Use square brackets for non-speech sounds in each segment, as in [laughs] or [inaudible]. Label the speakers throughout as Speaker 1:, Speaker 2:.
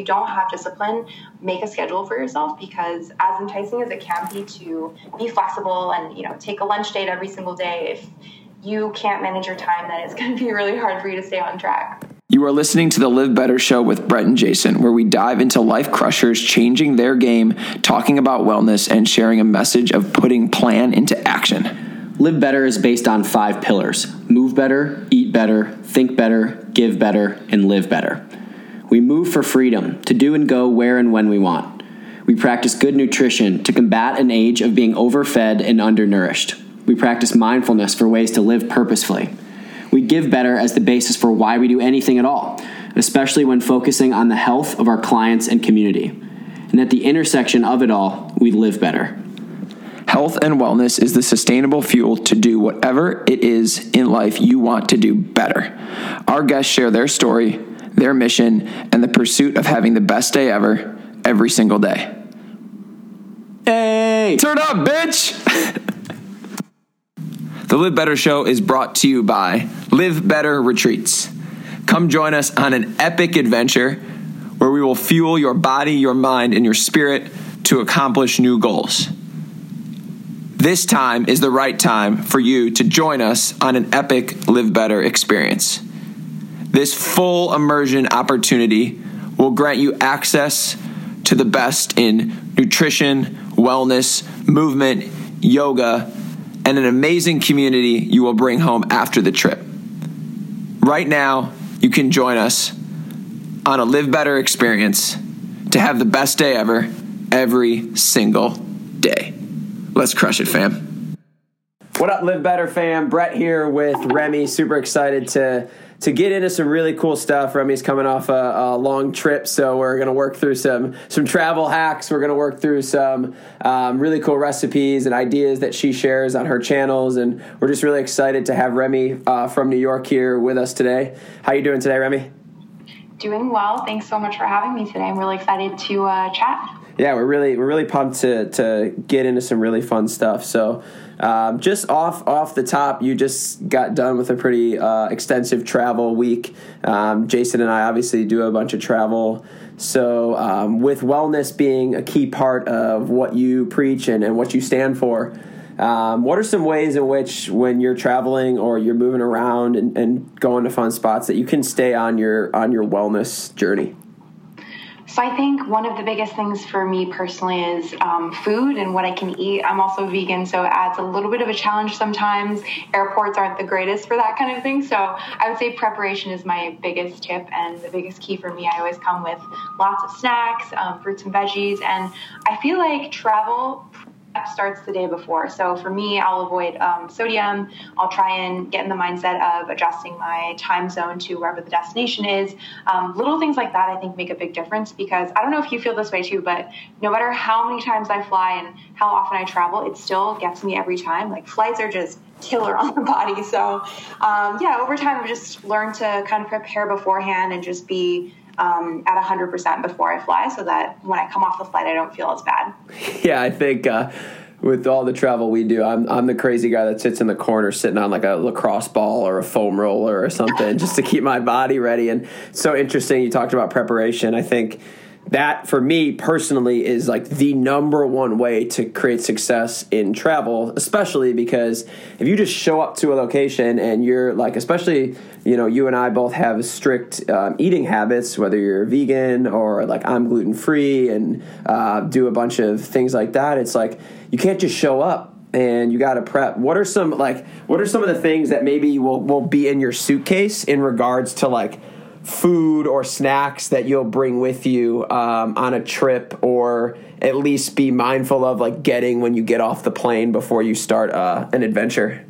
Speaker 1: you don't have discipline, make a schedule for yourself because as enticing as it can be to be flexible and you know take a lunch date every single day, if you can't manage your time, then it's [laughs] going to be really hard for you to stay on track.
Speaker 2: You are listening to the Live Better Show with Brett and Jason, where we dive into life crushers changing their game, talking about wellness, and sharing a message of putting plan into action.
Speaker 3: Live Better is based on five pillars move better, eat better, think better, give better, and live better. We move for freedom to do and go where and when we want. We practice good nutrition to combat an age of being overfed and undernourished. We practice mindfulness for ways to live purposefully. We give better as the basis for why we do anything at all, especially when focusing on the health of our clients and community. And at the intersection of it all, we live better.
Speaker 2: Health and wellness is the sustainable fuel to do whatever it is in life you want to do better. Our guests share their story, their mission, and the pursuit of having the best day ever every single day.
Speaker 3: Hey!
Speaker 2: Turn up, bitch! [laughs] the Live Better Show is brought to you by Live Better Retreats. Come join us on an epic adventure where we will fuel your body, your mind, and your spirit to accomplish new goals. This time is the right time for you to join us on an epic Live Better experience. This full immersion opportunity will grant you access to the best in nutrition, wellness, movement, yoga, and an amazing community you will bring home after the trip. Right now, you can join us on a Live Better experience to have the best day ever every single day. Let's crush it, fam.
Speaker 4: What up, Live Better fam? Brett here with Remy. Super excited to to get into some really cool stuff. Remy's coming off a, a long trip, so we're going to work through some some travel hacks. We're going to work through some um, really cool recipes and ideas that she shares on her channels, and we're just really excited to have Remy uh, from New York here with us today. How you doing today, Remy?
Speaker 1: Doing well. Thanks so much for having me today. I'm really excited to uh, chat.
Speaker 4: Yeah, we're really we're really pumped to to get into some really fun stuff. So. Um, just off off the top, you just got done with a pretty uh, extensive travel week. Um, Jason and I obviously do a bunch of travel. So, um, with wellness being a key part of what you preach and, and what you stand for, um, what are some ways in which, when you're traveling or you're moving around and, and going to fun spots, that you can stay on your on your wellness journey?
Speaker 1: So I think one of the biggest things for me personally is um, food and what I can eat. I'm also vegan, so it adds a little bit of a challenge sometimes. Airports aren't the greatest for that kind of thing. So I would say preparation is my biggest tip and the biggest key for me. I always come with lots of snacks, um, fruits and veggies, and I feel like travel starts the day before. So for me, I'll avoid um, sodium. I'll try and get in the mindset of adjusting my time zone to wherever the destination is. Um, little things like that, I think, make a big difference because I don't know if you feel this way too, but no matter how many times I fly and how often I travel, it still gets me every time. Like flights are just killer on the body. So um, yeah, over time, I've just learned to kind of prepare beforehand and just be um, at 100% before I fly so that when I come off the flight, I don't feel as bad.
Speaker 4: Yeah, I think. Uh, with all the travel we do, I'm I'm the crazy guy that sits in the corner sitting on like a lacrosse ball or a foam roller or something [laughs] just to keep my body ready. And so interesting you talked about preparation. I think that for me personally is like the number one way to create success in travel especially because if you just show up to a location and you're like especially you know you and i both have strict um, eating habits whether you're vegan or like i'm gluten free and uh, do a bunch of things like that it's like you can't just show up and you got to prep. What are some like what are some of the things that maybe will, will be in your suitcase in regards to like food or snacks that you'll bring with you um, on a trip or at least be mindful of like getting when you get off the plane before you start uh, an adventure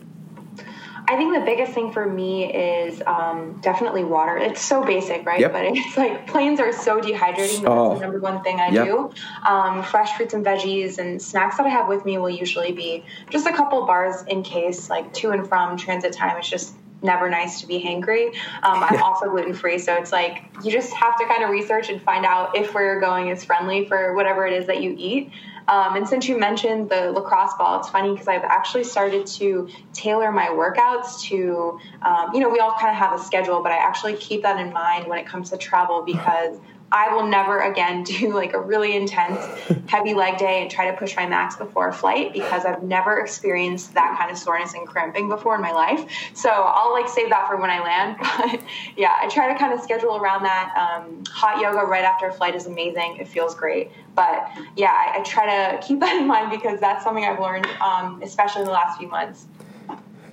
Speaker 1: I think the biggest thing for me is um, definitely water. It's so basic, right?
Speaker 4: Yep.
Speaker 1: But it's like planes are so dehydrating. That's
Speaker 4: Oh.
Speaker 1: the number one thing I
Speaker 4: Yep.
Speaker 1: do. Um, fresh fruits and veggies and snacks that I have with me will usually be just a couple bars in case, like to and from transit time. It's just never nice to be hangry. Um, I'm also gluten free, so it's like you just have to kind of research and find out if where you're going is friendly for whatever it is that you eat. Um, and since you mentioned the lacrosse ball, it's funny because I've actually started to tailor my workouts to, um, you know, we all kind of have a schedule, but I actually keep that in mind when it comes to travel because I will never again [laughs] do like a really intense, [laughs] heavy leg day and try to push my max before a flight because I've never experienced that kind of soreness and cramping before in my life. So I'll like save that for when I land. [laughs] But yeah, I try to kind of schedule around that. Um, hot yoga right after a flight is amazing. It feels great. But yeah, I, I, try to keep that in mind because that's something I've learned, um, especially in the last few months.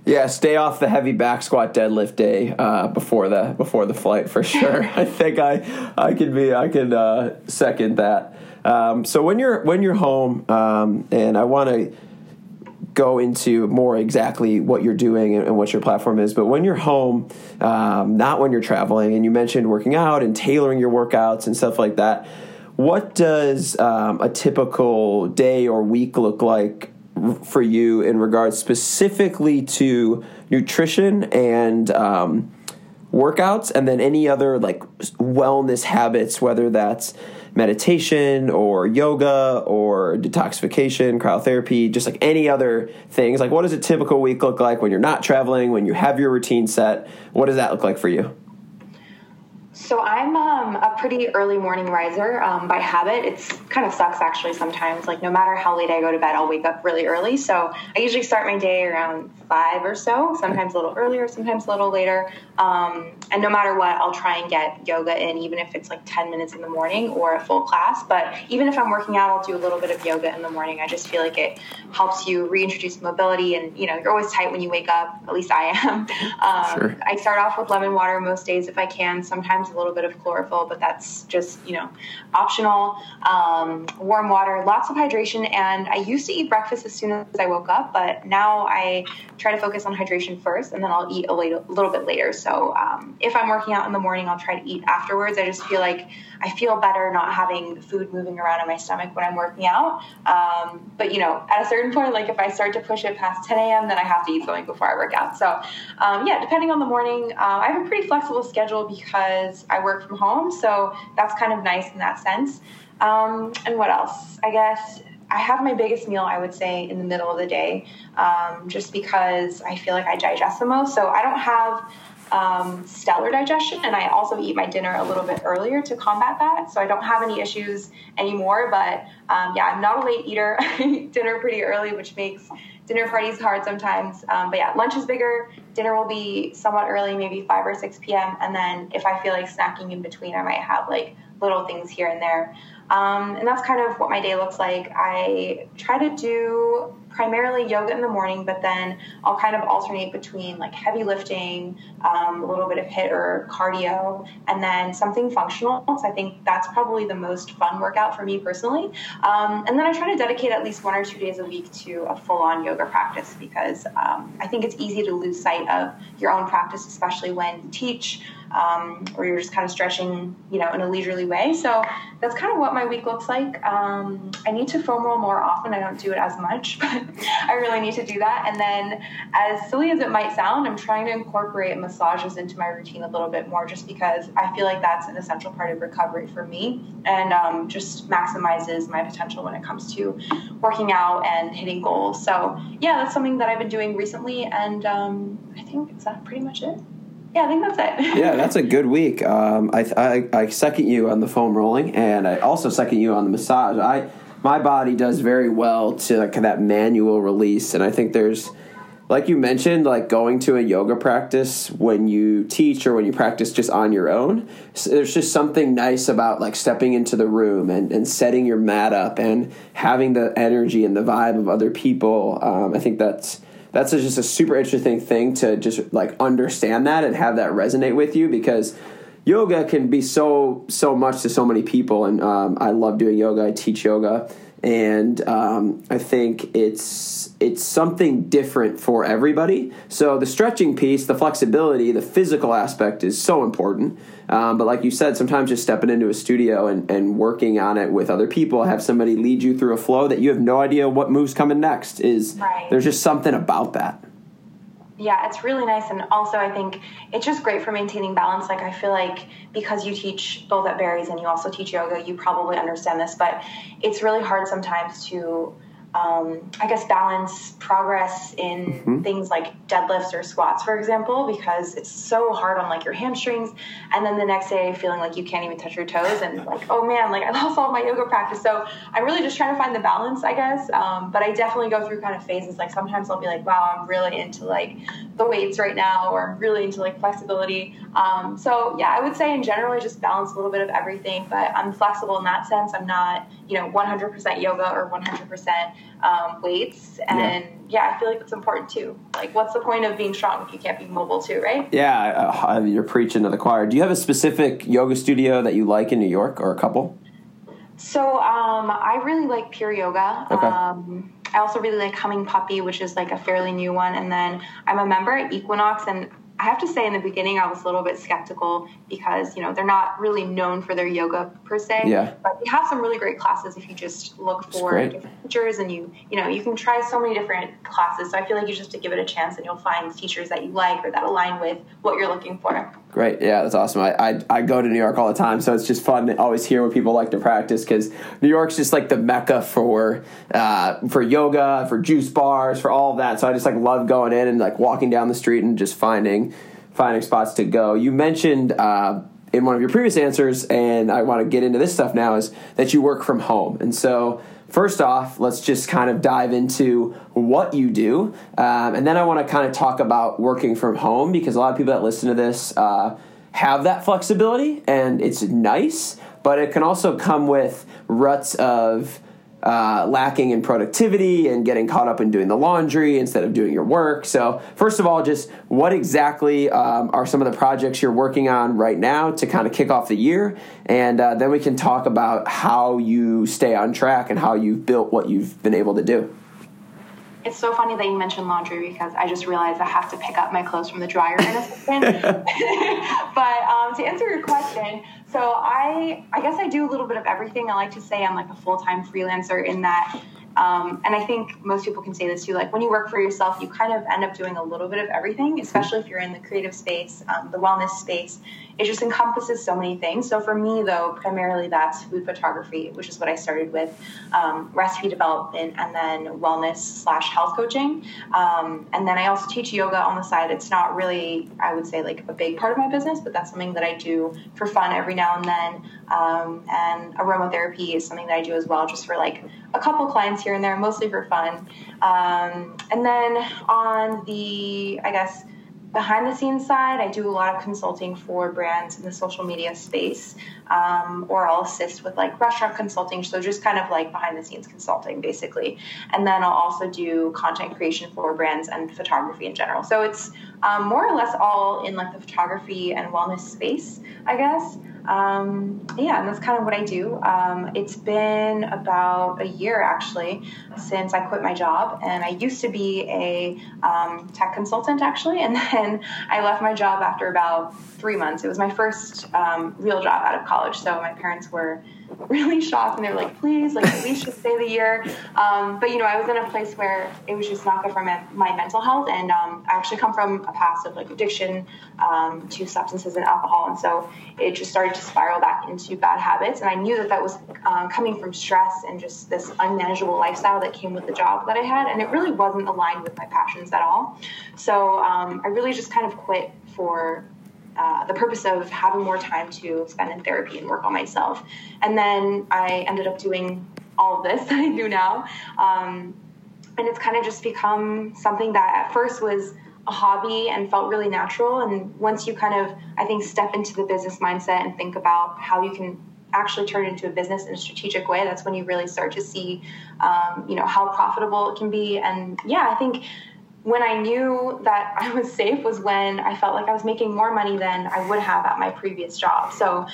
Speaker 4: Yeah, stay off the heavy back squat deadlift day uh, before the before the flight for [laughs] sure. I think I I could be I could uh, second that. Um, so when you're when you're home, um, and I want to go into more exactly what you're doing and, and, what your platform is. But when you're home, um, not when you're traveling, and you mentioned working out and tailoring your workouts and stuff like that. What does um, a typical day or week look like for you in regards specifically to nutrition and um, workouts, and then any other like wellness habits, whether that's meditation or yoga or detoxification, cryotherapy, just like any other things. Like, what does a typical week look like when you're not traveling, when you have your routine set? What does that look like for you?
Speaker 1: So I'm um, a pretty early morning riser um, by habit. It's kind of sucks actually sometimes. Like no matter how late I go to bed, I'll wake up really early. So I usually start my day around five or so. Sometimes a little earlier, sometimes a little later. Um, and no matter what, I'll try and get yoga in, even if it's like 10 minutes in the morning or a full class. But even if I'm working out, I'll do a little bit of yoga in the morning. I just feel like it helps you reintroduce mobility. And you know, you're always tight when you wake up. At least I am. [laughs] Um, sure. I start off with lemon water most days if I can. Sometimes a little bit of chlorophyll, but that's just, you know, optional. Um, warm water, lots of hydration. And I used to eat breakfast as soon as I woke up, but now I try to focus on hydration first and then I'll eat a little, bit later. So um, if I'm working out in the morning, I'll try to eat afterwards. I just feel like I feel better not having food moving around in my stomach when I'm working out. Um, but, you know, at a certain point, like if I start to push it past 10 a.m., then I have to eat something before I work out. So, um, yeah, depending on the morning, uh, I have a pretty flexible schedule because I work from home, so that's kind of nice in that sense. Um, and what else? I guess I have my biggest meal, I would say, in the middle of the day, um, just because I feel like I digest the most. So I don't have um, stellar digestion, and I also eat my dinner a little bit earlier to combat that. So I don't have any issues anymore. But um, yeah, I'm not a late eater. [laughs] I eat dinner pretty early, which makes dinner parties hard sometimes. Um, but yeah, lunch is bigger. Dinner will be somewhat early, maybe 5 or 6 p.m. And then if I feel like snacking in between, I might have like little things here and there. Um, and that's kind of what my day looks like. I try to do primarily yoga in the morning, but then I'll kind of alternate between like heavy lifting, um, a little bit of HIIT or cardio, and then something functional. So I think that's probably the most fun workout for me personally. Um, and then I try to dedicate at least one or two days a week to a full on yoga practice because um, I think it's easy to lose sight of your own practice, especially when you teach um, or you're just kind of stretching, you know, in a leisurely way. So that's kind of what my week looks like. Um, I need to foam roll more often. I don't do it as much, [laughs] but [laughs] I really need to do that. And then, as silly as it might sound, I'm trying to incorporate massages into my routine a little bit more, just because I feel like that's an essential part of recovery for me, and um, just maximizes my potential when it comes to working out and hitting goals. So yeah, that's something that I've been doing recently, and um, I think is that pretty much it yeah, I think that's it. [laughs]
Speaker 4: yeah, that's a good week. Um, I, I, I second you on the foam rolling, and I also second you on the massage. I my body does very well to like that manual release, and I think there's like you mentioned, like going to a yoga practice when you teach or when you practice just on your own, there's just something nice about like stepping into the room and, and setting your mat up and having the energy and the vibe of other people. Um, I think that's that's just a super interesting thing to just like understand that and have that resonate with you because yoga can be so so much to so many people and um, i love doing yoga i teach yoga and um, I think it's it's something different for everybody. So the stretching piece, the flexibility, the physical aspect is so important. Um, but like you said, sometimes just stepping into a studio and, and working on it with other people, have somebody lead you through a flow that you have no idea what moves coming next. Is right. there's just something about that
Speaker 1: yeah, it's really nice. And also, I think it's just great for maintaining balance. Like, I feel like because you teach both at Barry's and you also teach yoga, you probably understand this, but it's really hard sometimes to um, I guess, balance progress in mm-hmm. things like deadlifts or squats, for example, because it's so hard on like your hamstrings. And then the next day, feeling like you can't even touch your toes and like, oh man, like I lost all my yoga practice. So I'm really just trying to find the balance, I guess. Um, but I definitely go through kind of phases. Like sometimes I'll be like, wow, I'm really into like the weights right now, or I'm really into like flexibility. Um, so yeah, I would say in general, I just balance a little bit of everything, but I'm flexible in that sense. I'm not, you know, 100% yoga or 100% um, weights. And yeah. yeah. I feel like it's important too. Like, what's the point of being strong if you can't be mobile too, right?
Speaker 4: Yeah, uh, you're preaching to the choir. Do you have a specific yoga studio that you like in New York or a couple?
Speaker 1: So um, I really like Pure Yoga. Okay. Um, I also really like Humming Puppy, which is like a fairly new one. And then I'm a member at Equinox, and I have to say, in the beginning, I was a little bit skeptical because you know they're not really known for their yoga per se.
Speaker 4: Yeah.
Speaker 1: But they have some really great classes if you just look for different teachers and you you know you can try so many different classes. So I feel like you just have to give it a chance and you'll find teachers that you like or that align with what you're looking for.
Speaker 4: Great, yeah, that's awesome. I, I, I go to New York all the time, so it's just fun to always hear what people like to practice because New York's just like the mecca for uh, for yoga, for juice bars, for all of that. So I just like love going in and like walking down the street and just finding finding spots to go. You mentioned uh, in one of your previous answers, and I want to get into this stuff now, is that you work from home. And so, first off, let's just kind of dive into what you do. Um, and then I want to kind of talk about working from home because a lot of people that listen to this uh, have that flexibility, and it's nice, but it can also come with ruts of uh, lacking in productivity and getting caught up in doing the laundry instead of doing your work. So, first of all, just what exactly um, are some of the projects you're working on right now to kind of kick off the year? And uh, then we can talk about how you stay on track and how you've built what you've been able to do.
Speaker 1: It's so funny that you mentioned laundry because I just realized I have to pick up my clothes from the dryer in a second. [laughs] but um, to answer your question, so I I guess I do a little bit of everything. I like to say I'm like a full time freelancer in that um, and I think most people can say this too. Like when you work for yourself, you kind of end up doing a little bit of everything, especially if you're in the creative space, um, the wellness space. It just encompasses so many things. So for me, though, primarily that's food photography, which is what I started with, um, recipe development, and then wellness slash health coaching. Um, and then I also teach yoga on the side. It's not really, I would say, like a big part of my business, but that's something that I do for fun every now and then. Um, and aromatherapy is something that I do as well, just for like a couple clients here and there, mostly for fun. Um, and then on the, I guess, behind the scenes side, I do a lot of consulting for brands in the social media space, um, or I'll assist with like restaurant consulting. So just kind of like behind the scenes consulting, basically. And then I'll also do content creation for brands and photography in general. So it's um, more or less all in like the photography and wellness space, I guess. Um, yeah, and that's kind of what I do. Um, it's been about a year actually since I quit my job, and I used to be a um, tech consultant actually, and [laughs] then I left my job after about three months. It was my first um, real job out of college, so my parents were [laughs] really shocked and they were like, please, like at least just stay the year. Um, but you know, I was in a place where it was just not good for my, my mental health. And um, I actually come from a past of like addiction um, to substances and alcohol. And so it just started to spiral back into bad habits. And I knew that that was uh, coming from stress and just this unmanageable lifestyle that came with the job that I had. And it really wasn't aligned with my passions at all. So um, I really just kind of quit for uh, the purpose of having more time to spend in therapy and work on myself. And then I ended up doing all of this [laughs] that I do now. Um, and it's kind of just become something that at first was a hobby and felt really natural. And once you kind of, I think, step into the business mindset and think about how you can actually turn it into a business in a strategic way, that's when you really start to see, um, you know, how profitable it can be. And yeah, I think when I knew that [laughs] I was safe was when I felt like I was making more money than I would have at my previous job. So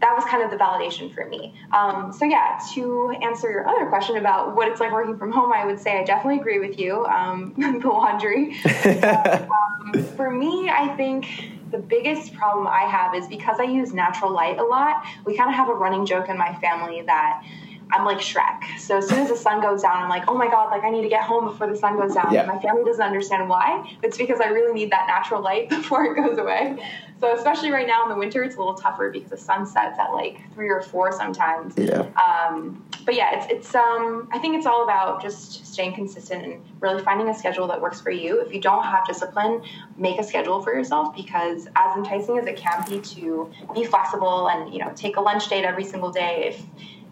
Speaker 1: that was kind of the validation for me. Um, so yeah, to answer your other question about what it's like working from home, I would say I definitely agree with you. Um, [laughs] the laundry. [laughs] um, for me, I think the biggest problem I have is because I use natural light a lot. We kind of have a running joke in my family that I'm like Shrek. So as soon as the sun goes down, I'm like, oh my God, like I need to get home before the sun goes down.
Speaker 4: Yeah.
Speaker 1: My family doesn't understand why. It's because I really need that natural light [laughs] before it goes away. So especially right now in the winter, it's a little tougher because the sun sets at like three or four sometimes.
Speaker 4: Yeah.
Speaker 1: Um, but yeah, it's it's um I think it's all about just staying consistent and really finding a schedule that works for you. If you don't have discipline, make a schedule for yourself because as enticing as it can be to be flexible and you know take a lunch date every single day, if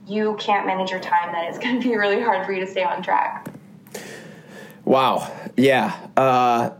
Speaker 1: you can't manage your time, then it's [laughs] going to be really hard for you to stay on track.
Speaker 4: Wow. Yeah. Uh,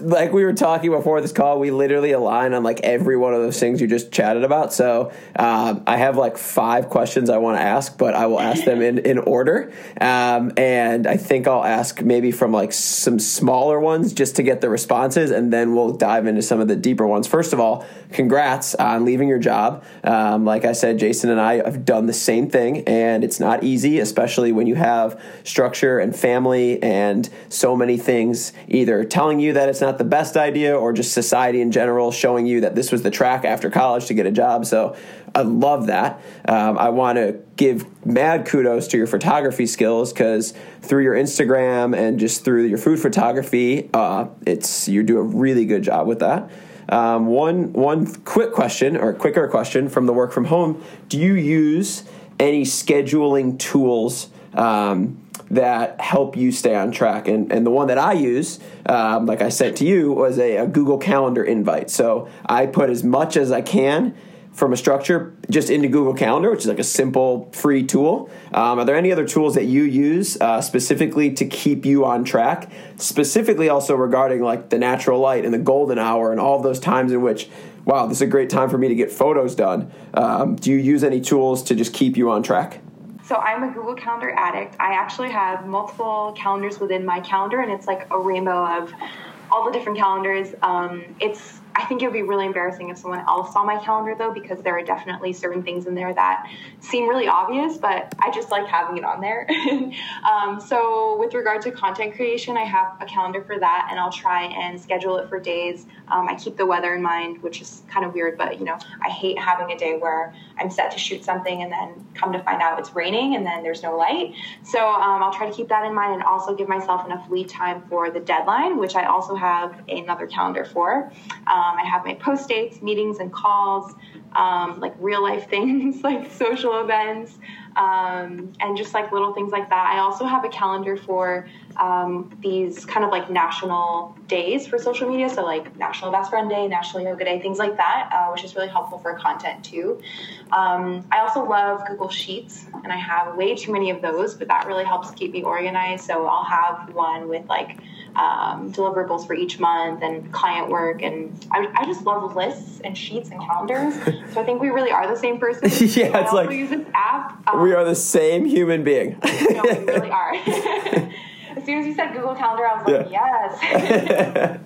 Speaker 4: like we were talking before this call, we literally align on like every one of those things you just chatted about. So um, I have like five questions I want to ask, but I will ask them in, in order. Um, and I think I'll ask maybe from like some smaller ones just to get the responses, and then we'll dive into some of the deeper ones. First of all, congrats on leaving your job. Um, like I said, Jason and I have done the same thing, and it's not easy, especially when you have structure and family and so many things either telling you that it's not the best idea or just society in general showing you that this was the track after college to get a job. So I love that. Um, I want to give mad kudos to your photography skills because through your Instagram and just through your food photography, uh, it's you do a really good job with that. Um, one one quick question or quicker question from the work from home: Do you use any scheduling tools um, that help you stay on track? And and the one that I use, um, like I sent to you, was a, a Google Calendar invite. So I put as much as I can from a structure just into Google Calendar, which is like a simple free tool. Um, are there any other tools that you use uh, specifically to keep you on track? Specifically, also regarding like the natural light and the golden hour and all those times in which, wow, this is a great time for me to get photos done. Um, do you use any tools to just keep you on track?
Speaker 1: So I'm a Google Calendar addict. I actually have multiple calendars within my calendar, and it's like a rainbow of all the different calendars. Um, it's I think it would be really embarrassing if someone else saw my calendar though, because there are definitely certain things in there that seem really obvious, but I just like having it on there. [laughs] um, so with regard to content creation, I have a calendar for that, and I'll try and schedule it for days. Um, I keep the weather in mind, which is kind of weird, but you know, I hate having a day where I'm set to shoot something and then come to find out it's raining and then there's no light. So um, I'll try to keep that in mind and also give myself enough lead time for the deadline, which I also have another calendar for. Um, I have my post dates, meetings, and calls, um, like real life [laughs] things like social events, um, and just like little things like that. I also have a calendar for um, these kind of like national days for social media. So, like National Best Friend Day, National Yoga Day, things like that, uh, which is really helpful for content too. Um, I also love Google Sheets, and I have way too many of those, but that really helps keep me organized. So, I'll have one with like um, deliverables for each month and client work. And I, I, just love lists and sheets and calendars. [laughs] So I think we really are the same person. [laughs]
Speaker 4: yeah,
Speaker 1: I
Speaker 4: it's like
Speaker 1: use this app. Um,
Speaker 4: we are the same human being. [laughs]
Speaker 1: no, we really are. as soon as you said Google Calendar, I was like, yes.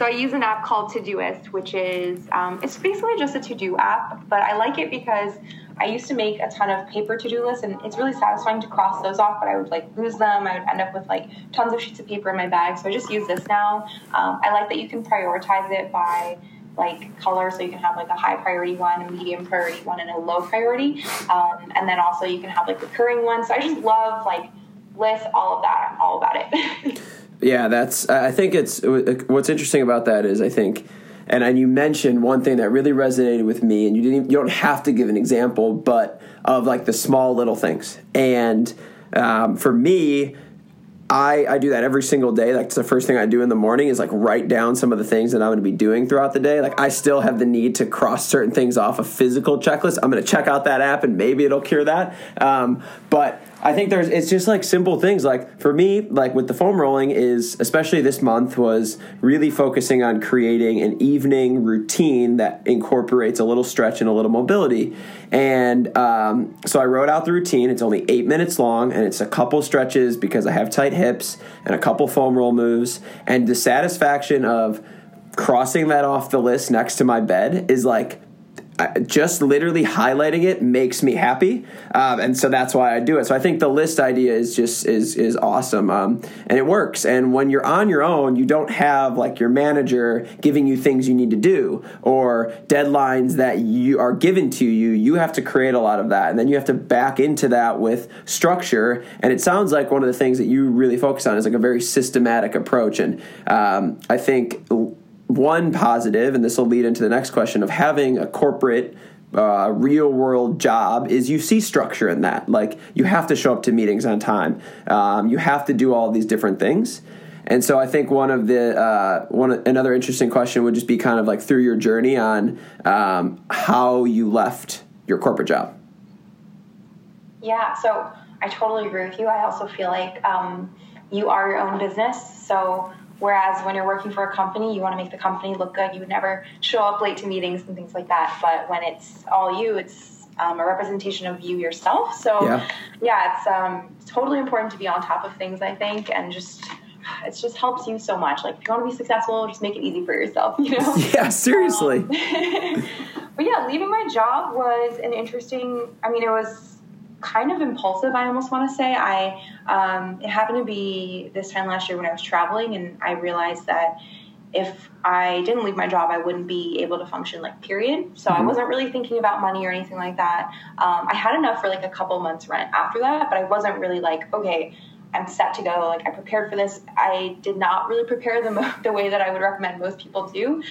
Speaker 1: So I use an app called Todoist, which is um, it's basically just a to-do app, but I like it because I used to make a ton of paper to-do lists, and it's really satisfying to cross those off. But I would like lose them. I would end up with like tons of sheets of paper in my bag. So I just use this now. Um, I like that you can prioritize it by like color, so you can have like a high priority one, a medium priority one, and a low priority. Um, and then also you can have like recurring ones. So I just love like lists, all of that. I'm all about it. [laughs]
Speaker 4: Yeah, that's. I think it's what's interesting about that is I think, and and you mentioned one thing that really resonated with me, and you didn't. You don't have to give an example, but of like the small little things. And um, for me, I, I do that every single day. Like the first thing I do in the morning is like write down some of the things that I'm going to be doing throughout the day. Like I still have the need to cross certain things off a physical checklist. I'm going to check out that app and maybe it'll cure that. Um, but I think there's it's just like simple things. Like for me, like with the foam rolling is especially this month was really focusing on creating an evening routine that incorporates a little stretch and a little mobility. And um, so I wrote out the routine. It's only eight minutes long, and it's a couple stretches because I have tight hips and a couple foam roll moves. And the satisfaction of crossing that off the list next to my bed is like just literally highlighting it makes me happy, um, and so that's why I do it. So I think the list idea is just is is awesome, um, and it works. And when you're on your own, you don't have like your manager giving you things you need to do or deadlines that you are given to you. You have to create a lot of that, and then you have to back into that with structure. And it sounds like one of the things that you really focus on is like a very systematic approach. And um, I think one positive, and this will lead into the next question of having a corporate uh, real world job is you see structure in that. Like you have to show up to meetings on time. Um, you have to do all these different things. And so I think one of the uh, one another interesting question would just be kind of like through your journey on um, how you left your corporate job.
Speaker 1: Yeah, so I totally agree with you. I also feel like um, you are your own business. So Whereas when you're working for a company, you want to make the company look good. You would never show up late to meetings and things like that. But when it's all you, it's um, a representation of you yourself. So yeah, yeah it's um, totally important to be on top of things. I think, and just it just helps you so much. Like if you want to be successful, just make it easy for yourself. You know? [laughs]
Speaker 4: Yeah, seriously. Um, [laughs]
Speaker 1: but yeah, leaving my job was an interesting. I mean, it was kind of impulsive. I almost want to say I. Um, it happened to be this time last year when I was traveling, and I realized that if I didn't leave my job, I wouldn't be able to function, like, period. So mm-hmm. I wasn't really thinking about money or anything like that. Um, I had enough for like a couple months rent after that, but I wasn't really like, okay, I'm set to go. Like, I prepared for this. I did not really prepare the, [laughs] the way that I would recommend most people do.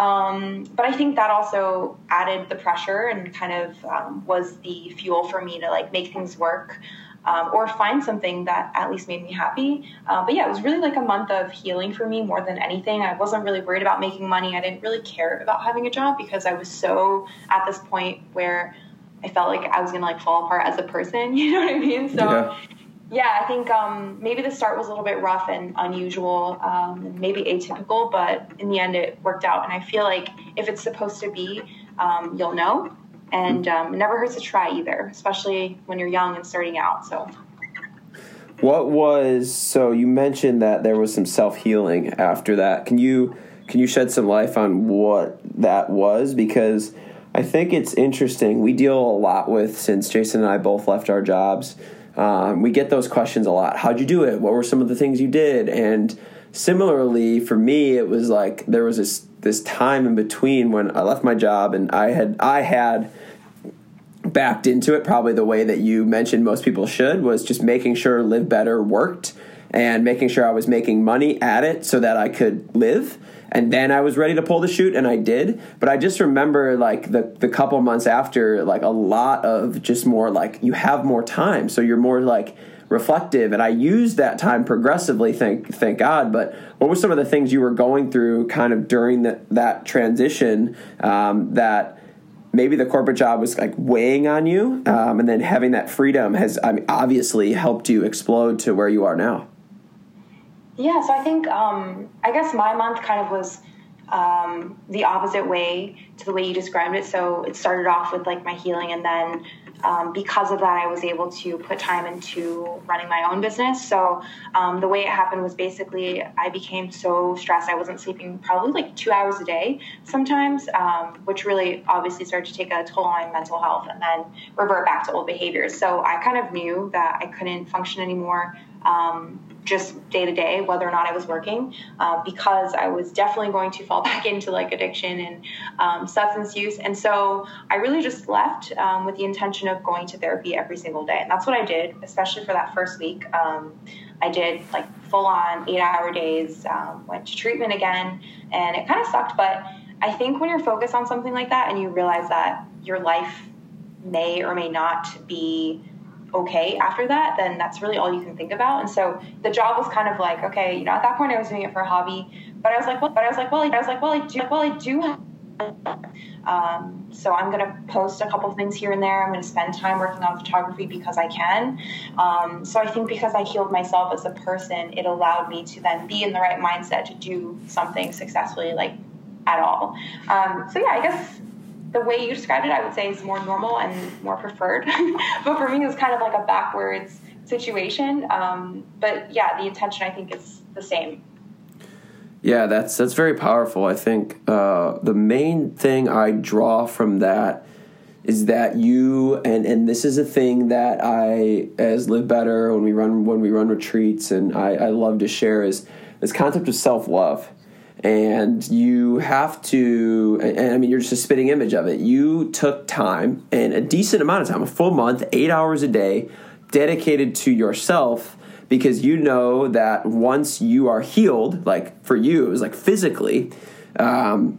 Speaker 1: Um, but I think that also added the pressure and kind of um, was the fuel for me to like make things work um, or find something that at least made me happy. Uh, but yeah, it was really like a month of healing for me more than anything. I wasn't really worried about making money. I didn't really care about having a job because I was so at this point where I felt like I was gonna like fall apart as a person. [laughs] You know what I mean? So. Yeah yeah, I think um, maybe the start was a little bit rough and unusual, um, maybe atypical, but in the end it worked out. And I feel like if it's supposed to be, um, you'll know, and um, it never hurts to try either, especially when you're young and starting out. So.
Speaker 4: What was so? You mentioned that there was some self healing after that. Can you can you shed some light on what that was? Because I think it's interesting. We deal a lot with since Jason and I both left our jobs um, we get those questions a lot. How'd you do it? What were some of the things you did? And similarly, for me, it was like there was this this time in between when I left my job and I had I had backed into it probably the way that you mentioned most people should was just making sure live better worked and making sure I was making money at it so that I could live. And then I was ready to pull the chute, and I did. But I just remember like the the couple months after, like a lot of just more like you have more time, so you're more like reflective. And i used that time progressively thank thank god. But what were some of the things you were going through kind of during the, that transition um, that maybe the corporate job was like weighing on you um, and then having that freedom has I mean, obviously helped you explode to where you are now
Speaker 1: yeah, so I think um, I guess my month kind of was um, the opposite way to the way you described it. So it started off with like my healing, and then um, because of that, I was able to put time into running my own business. So um, the way it happened was basically I became so stressed. I wasn't sleeping probably like two hours a day sometimes, um, which really obviously started to take a toll on my mental health and then revert back to old behaviors. So I kind of knew that I couldn't function anymore. Um, just day to day whether or not I was working uh, because I was definitely going to fall [laughs] back into like addiction and um, substance use. And so I really just left um, with the intention of going to therapy every single day. And that's what I did, especially for that first week. Um, I did like full on eight hour days, um, went to treatment again, and it kind of sucked. But I think when you're focused on something like that and you realize that your life may or may not be okay after that, then that's really all you can think about. And so the job was kind of like, okay, you know, at that point I was doing it for a hobby, but I was like, well, but I was like, well, I was like, well, I do, well, I do. Um, so I'm going to post a couple things here and there. I'm going to spend time working on photography because I can. Um, so I think because I healed myself as a person, it allowed me to then be in the right mindset to do something successfully, like at all. Um, so yeah, I guess the way you described it, I would say is more normal and more preferred. [laughs] but for me, it was kind of like a backwards situation. Um, but yeah, the intention I think is the same.
Speaker 4: Yeah, that's that's very powerful. I think uh, the main thing I draw from that is that you and and this is a thing that I as live better when we run when we run retreats and I, I love to share is this concept of self love. And you have to, and, I mean, you're just a spitting image of it. You took time and a decent amount of time, a full month, eight hours a day, dedicated to yourself because you know that once you are healed, like for you, it was like physically, um,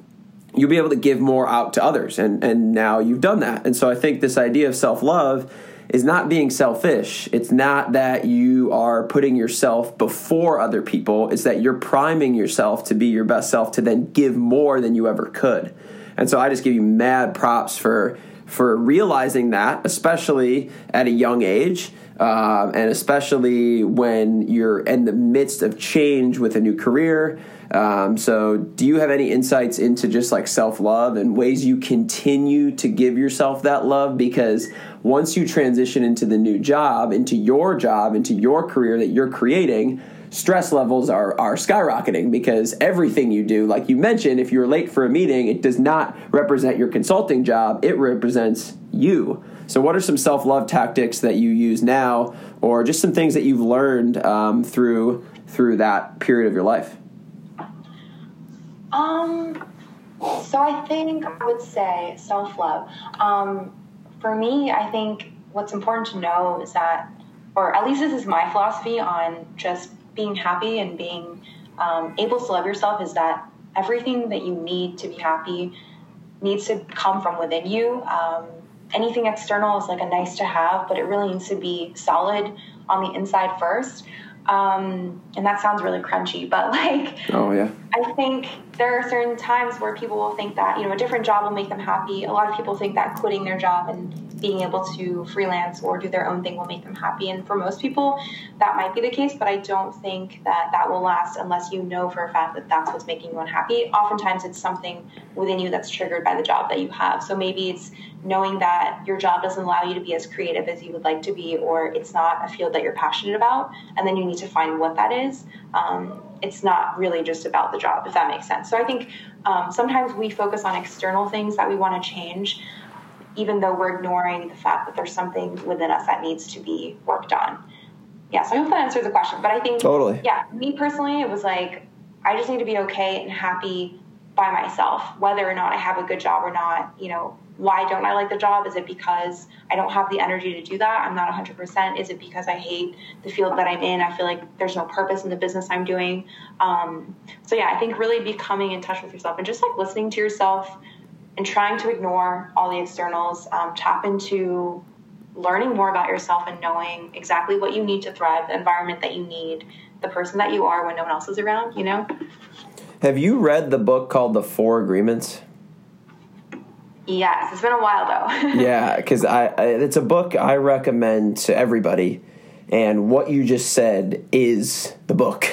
Speaker 4: you'll be able to give more out to others. And, and now you've done that. And so I think this idea of self love is not being selfish. It's not that you are putting yourself before other people. It's that you're priming yourself to be your best self to then give more than you ever could. And so I just give you mad props for for realizing that, especially at a young age. Uh, and especially when you're in the midst of change with a new career. Um, so, do you have any insights into just like self love and ways you continue to give yourself that love? Because once you transition into the new job, into your job, into your career that you're creating, stress levels are, are skyrocketing because everything you do, like you mentioned, if you're late for a meeting, it does not represent your consulting job, it represents you. So, what are some self love tactics that you use now, or just some things that you've learned um, through through that period of your life?
Speaker 1: Um, so I think I would say self love. Um, for me, I think what's important to know is that, or at least this is my philosophy on just being happy and being um, able to love yourself, is that everything that you need to be happy needs to come from within you. Um, anything external is like a nice to have, but it really needs to be solid on the inside first. Um, and that sounds really crunchy, but like,
Speaker 4: oh yeah,
Speaker 1: I think there are certain times where people will think that you know a different job will make them happy. A lot of people think that quitting their job and being able to freelance or do their own thing will make them happy. And for most people, that might be the case, but I don't think that that will last unless you know for a fact that that's what's making you unhappy. Oftentimes, it's something within you that's triggered by the job that you have. So maybe it's knowing that your job doesn't allow you to be as creative as you would like to be, or it's not a field that you're passionate about, and then you need to find what that is. Um, it's not really just about the job, if that makes sense. So I think um, sometimes we focus on external things that we want to change even though we're ignoring the fact that there's something within us that needs to be worked on. Yeah, so I hope that answers the question. But I think,
Speaker 4: totally.
Speaker 1: Yeah, me personally, it was like I just need to be okay and happy by myself, whether or not I have a good job or not. You know, why don't I like the job? Is it because I don't have the energy to do that? I'm not 100%. Is it because I hate the field that I'm in? I feel like there's no purpose in the business I'm doing. Um, so, yeah, I think really becoming in touch with yourself and just like listening to yourself and trying to ignore all the externals, um, tap into learning more about yourself and knowing exactly what you need to thrive, the environment that you need, the person that you are when no one else is around, you know?
Speaker 4: Have you read the book called The Four Agreements?
Speaker 1: Yes, it's been a while though. [laughs]
Speaker 4: yeah, because I, I, it's a book I recommend to everybody, and what you just said is the book,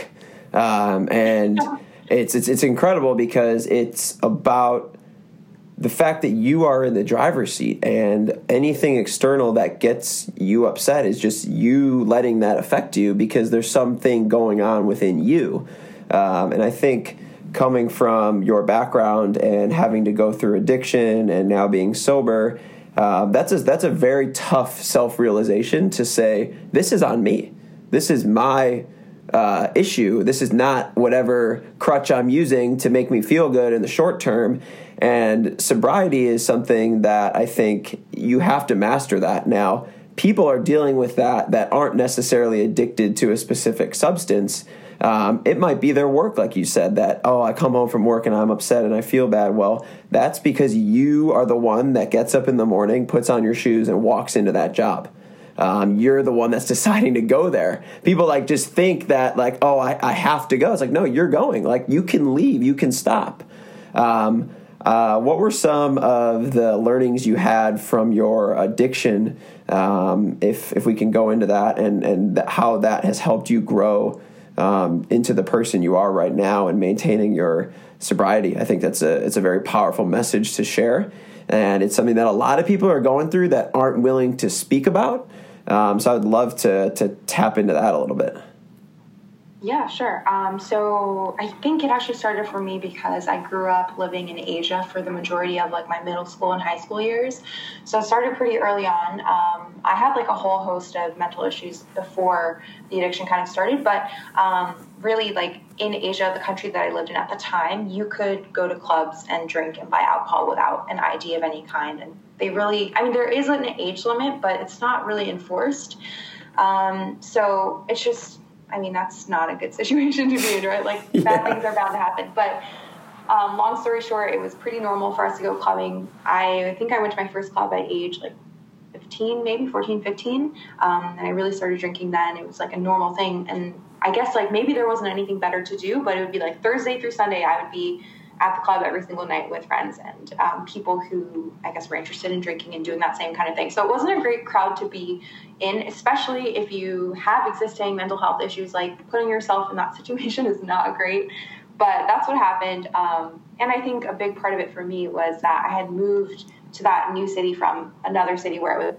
Speaker 4: um, and [laughs] it's, it's it's incredible because it's about the fact that you are in the driver's seat and anything external that gets you upset is just you letting that affect you because there's something going on within you. Um, and I think coming from your background and having to go through addiction and now being sober, uh, that's a, that's a very tough self realization to say, this is on me. This is my uh, issue. This is not whatever crutch I'm using to make me feel good in the short term. And sobriety is something that I think you have to master that. Now, people are dealing with that that aren't necessarily addicted to a specific substance. Um, it might be their work, like you said, that, oh, I come home from work and I'm upset and I feel bad. Well, that's because you are the one that gets up in the morning, puts on your shoes, and walks into that job. Um, you're the one that's [laughs] deciding to go there. People like just think that, like, oh, I, I have to go. It's like, no, you're going. Like, you can leave, you can stop. Um, uh, what were some of the learnings you had from your addiction? Um, if if we can go into that and and how that has helped you grow um, into the person you are right now and maintaining your sobriety, I think that's a it's a very powerful message to share, and it's something that a lot of people are going through that aren't willing to speak about. Um, so I'd love to to tap into that a little bit.
Speaker 1: Yeah, sure. Um, so I think it actually started for me because I grew up living in Asia for the majority of like my middle school and high school years. So it started pretty early on. Um, I had like a whole host of mental issues before the addiction kind of started, but um, really like in Asia, the country that I lived in at the time, you could go to clubs and drink and buy alcohol without an ID of any kind. And they really, I mean, there is an age limit, but it's not really enforced. Um, so it's just I mean, that's not a good [laughs] situation to be in, right? Like, yeah. bad things are bound to happen. But um, long story short, it was pretty normal for us to go clubbing. I think I went to my first club at age like 15, maybe 14, 15. Um, and I really started drinking then. It was like a normal thing. And I guess like maybe there wasn't anything better to do, but it would be like Thursday through Sunday, I would be at the club every single night with friends and um, people who I guess were interested in drinking and doing that same kind of thing. So it wasn't a great crowd to be in, especially if you have existing mental health issues. Like putting yourself in that [laughs] situation is not great. But that's what happened. Um, and I think a big part of it for me was that I had moved to that new city from another city where it was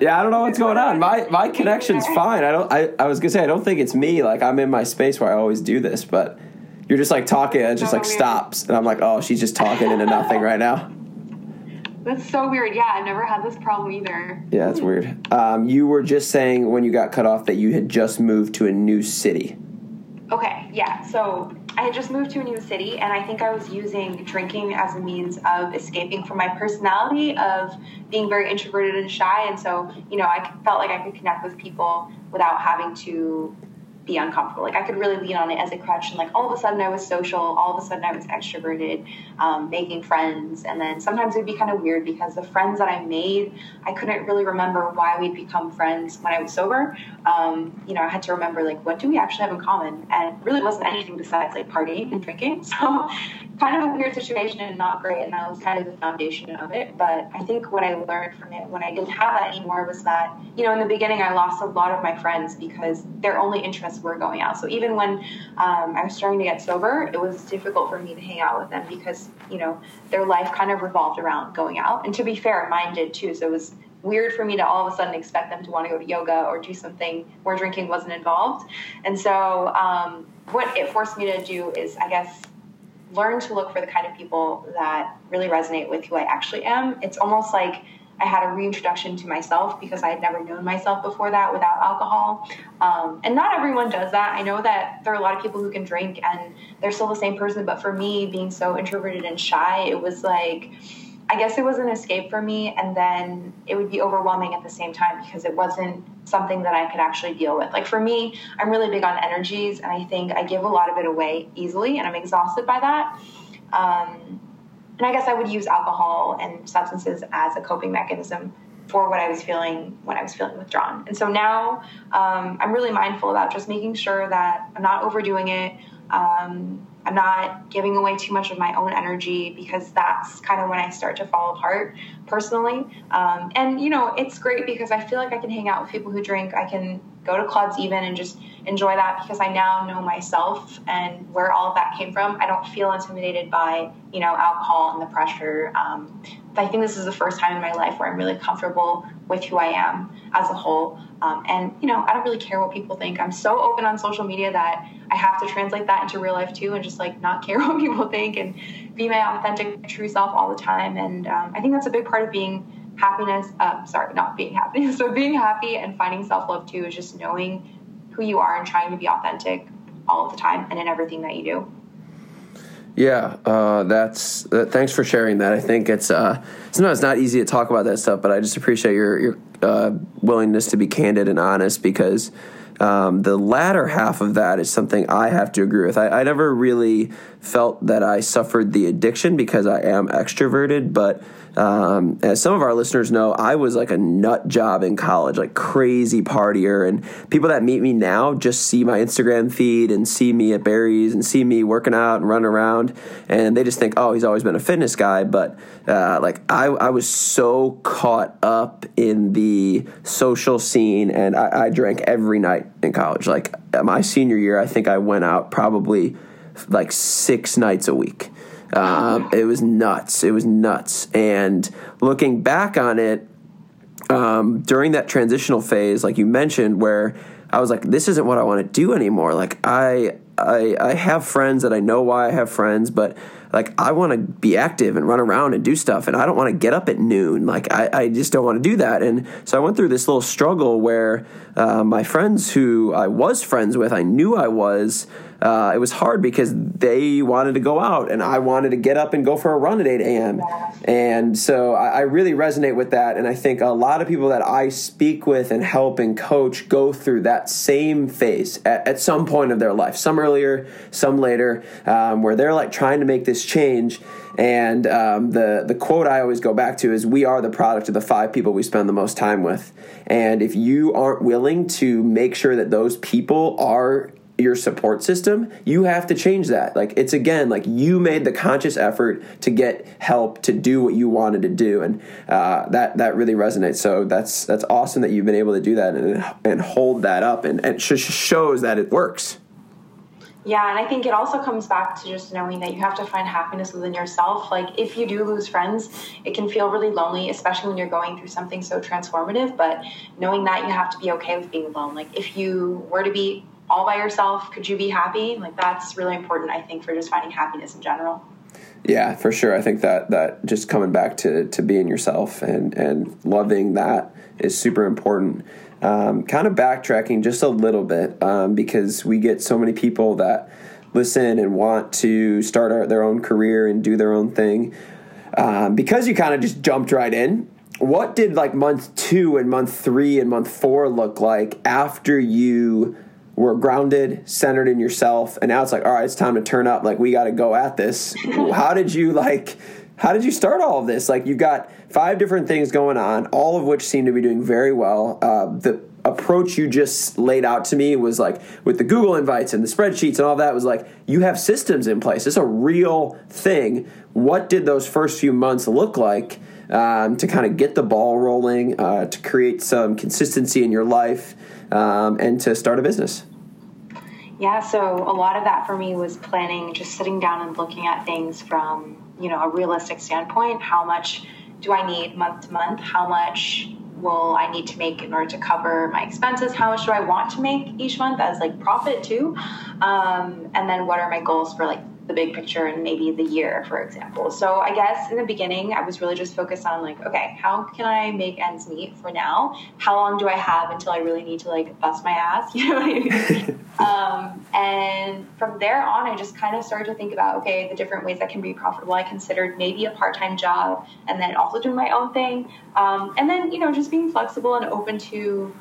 Speaker 2: yeah, I don't know what's going on. My my connection's fine. I don't. I, I was gonna say I don't think it's me. Like I'm in my space where I always do this, but you're just like talking and it just like stops, and I'm like, oh, she's just talking into nothing right now.
Speaker 1: That's so weird. Yeah, I've never had this problem either.
Speaker 2: Yeah, it's weird. Um, you were just saying when you got cut off that you had just moved to a new city.
Speaker 1: Okay, yeah. So I had just moved to a new city, and I think I was using drinking as a means of escaping from my personality of being very introverted and shy. And so, you know, I felt like I could connect with people without having to be uncomfortable. Like I could really lean on it as a crutch, and like all of a sudden I was social, all of a sudden I was extroverted, um, making friends, and then sometimes it'd be kind of weird because the friends that I made, I couldn't really remember why we'd become friends when I was sober. Um, you know, I had to remember like what do we actually have in common, and really wasn't anything besides like partying and drinking. [laughs] So kind of a weird situation and not great, and that was kind of the foundation of it. But I think what I learned from it when I didn't have that anymore was that you know in the beginning I lost a lot of my friends because their only interest were going out. So even when um, I was starting to get sober, it was difficult for me to hang out with them because, you know, their life kind of revolved around going out. And to be fair, mine did too. So it was weird for me to all of a sudden expect them to want to go to yoga or do something where drinking wasn't involved. And so um, what it forced me to do is, I guess, learn to look for the kind of people that really resonate with who I actually am. It's almost like I had a reintroduction to myself because I had never known myself before that without alcohol. Um, and not everyone does that. I know that there are a lot of people who can drink and they're still the same person. But for me, being so introverted and shy, it was like, I guess it was an escape for me. And then it would be overwhelming at the same time because it wasn't something that I could actually deal with. Like for me, I'm really big on energies and I think I give a lot of it away easily and I'm exhausted by that. Um, and I guess I would use alcohol and substances as a coping mechanism for what I was feeling when I was feeling withdrawn. And so now um, I'm really mindful about just making sure that I'm not overdoing it. Um, I'm not giving away too much of my own energy because that's kind of when I start to fall apart personally. Um, and, you know, it's great because I feel like I can hang out with people who drink. I can go to clubs even and just enjoy that because I now know myself and where all of that came from. I don't feel intimidated by, you know, alcohol and the pressure. Um, I think this is the first time in my life where I'm really comfortable with who I am as a whole. Um, and, you know, I don't really care what people think. I'm so open on social media that I have to translate that into real life too and just like not care [laughs] what people think and be my authentic, true self all the time. And um, I think that's a big part of being happiness. Uh, sorry, not being happy. [laughs] So being happy and finding self love too is just knowing who you are and trying to be authentic all the time and in everything that you do.
Speaker 4: Yeah, uh, that's uh, thanks for sharing that. I think it's uh, sometimes not easy to talk about that stuff, but I just appreciate your your uh, willingness to be candid and honest because um, the latter half of that is something I have to agree with. I, I never really felt that I suffered the addiction because I am extroverted, but um, as some of our listeners know, I was like a nut job in college, like crazy partier. And people that meet me now just see my Instagram feed and see me at Barry's and see me working out and running around, and they just think, oh, he's always been a fitness guy. But uh, like I, I was so caught up in the social scene, and I, I drank every night in college. Like my senior year, I think I went out probably like six nights a week. Um, it was nuts. It was nuts. And looking back on it, um, during that transitional phase, like you mentioned, where I was like, this isn't what I want to do anymore. Like I, I, I have friends that I know why I have friends, but like I want to be active and run around and do stuff, and I don't want to get up at noon. Like I, I just don't want to do that. And so I went through this little struggle where uh, my friends who I was friends with, I knew I was uh, it was hard because they wanted to go out and I wanted to get up and go for a run at 8 a.m. And so I, I, really resonate with that. And I think a lot of people that I speak with and help and coach go through that same phase at, at some point of their life, some earlier, some later, um, where they're like trying to make this change. And um, the the quote I always go back to is, "We are the product of the five people we spend the most time with." And if you aren't willing to make sure that those people are your support system, you have to change that. Like it's again like you made the conscious effort to get help to do what you wanted to do, and uh, that that really resonates. So that's that's awesome that you've been able to do that and and hold that up, and and sh- shows that it works.
Speaker 1: Yeah, and I think it also comes back to just knowing that you have to find happiness within yourself. Like, if you do lose friends, it can feel really lonely, especially when you're going through something so transformative. But knowing that you have to be okay with being alone. Like, if you were to be all by yourself, could you be happy? Like that's really important, I think, for just finding happiness in general.
Speaker 4: Yeah, for sure. I think that that just coming back to to being yourself and and loving that is super important. Um, kind of backtracking just a little bit um, because we get so many people that listen and want to start our, their own career and do their own thing. Um, because you kind of just jumped right in, what did like month two and month three and month four look like after you were grounded, centered in yourself, and now it's like, all right, it's time to turn up. Like we got to go at this. how did you like? How did you start all of this? Like you've got five different things going on, all of which seem to be doing very well. Uh, the approach you just laid out to me was like with the Google invites and the spreadsheets and all that was like you have systems in place. It's a real thing. What did those first few months look like um, to kind of get the ball rolling, uh, to create some consistency in your life? Um, and to start a business?
Speaker 1: Yeah, so a lot of that for me was planning, just sitting down and looking at things from you know a realistic standpoint. How much do I need month to month? How much will I need to make in order to cover my expenses? How much do I want to make each month as like profit too? Um, and then what are my goals for like the big picture and maybe the year, for example. So I guess in the beginning, I was really just focused on like, okay, how can I make ends meet for now? How long do I have until I really need to like bust my ass? [laughs] You know what I mean? [laughs] um, and from there on, I just kind of started to think about, okay, the different ways that can be profitable. I considered maybe a part-time job and then also doing my own thing. Um, and then, you know, just being flexible and open to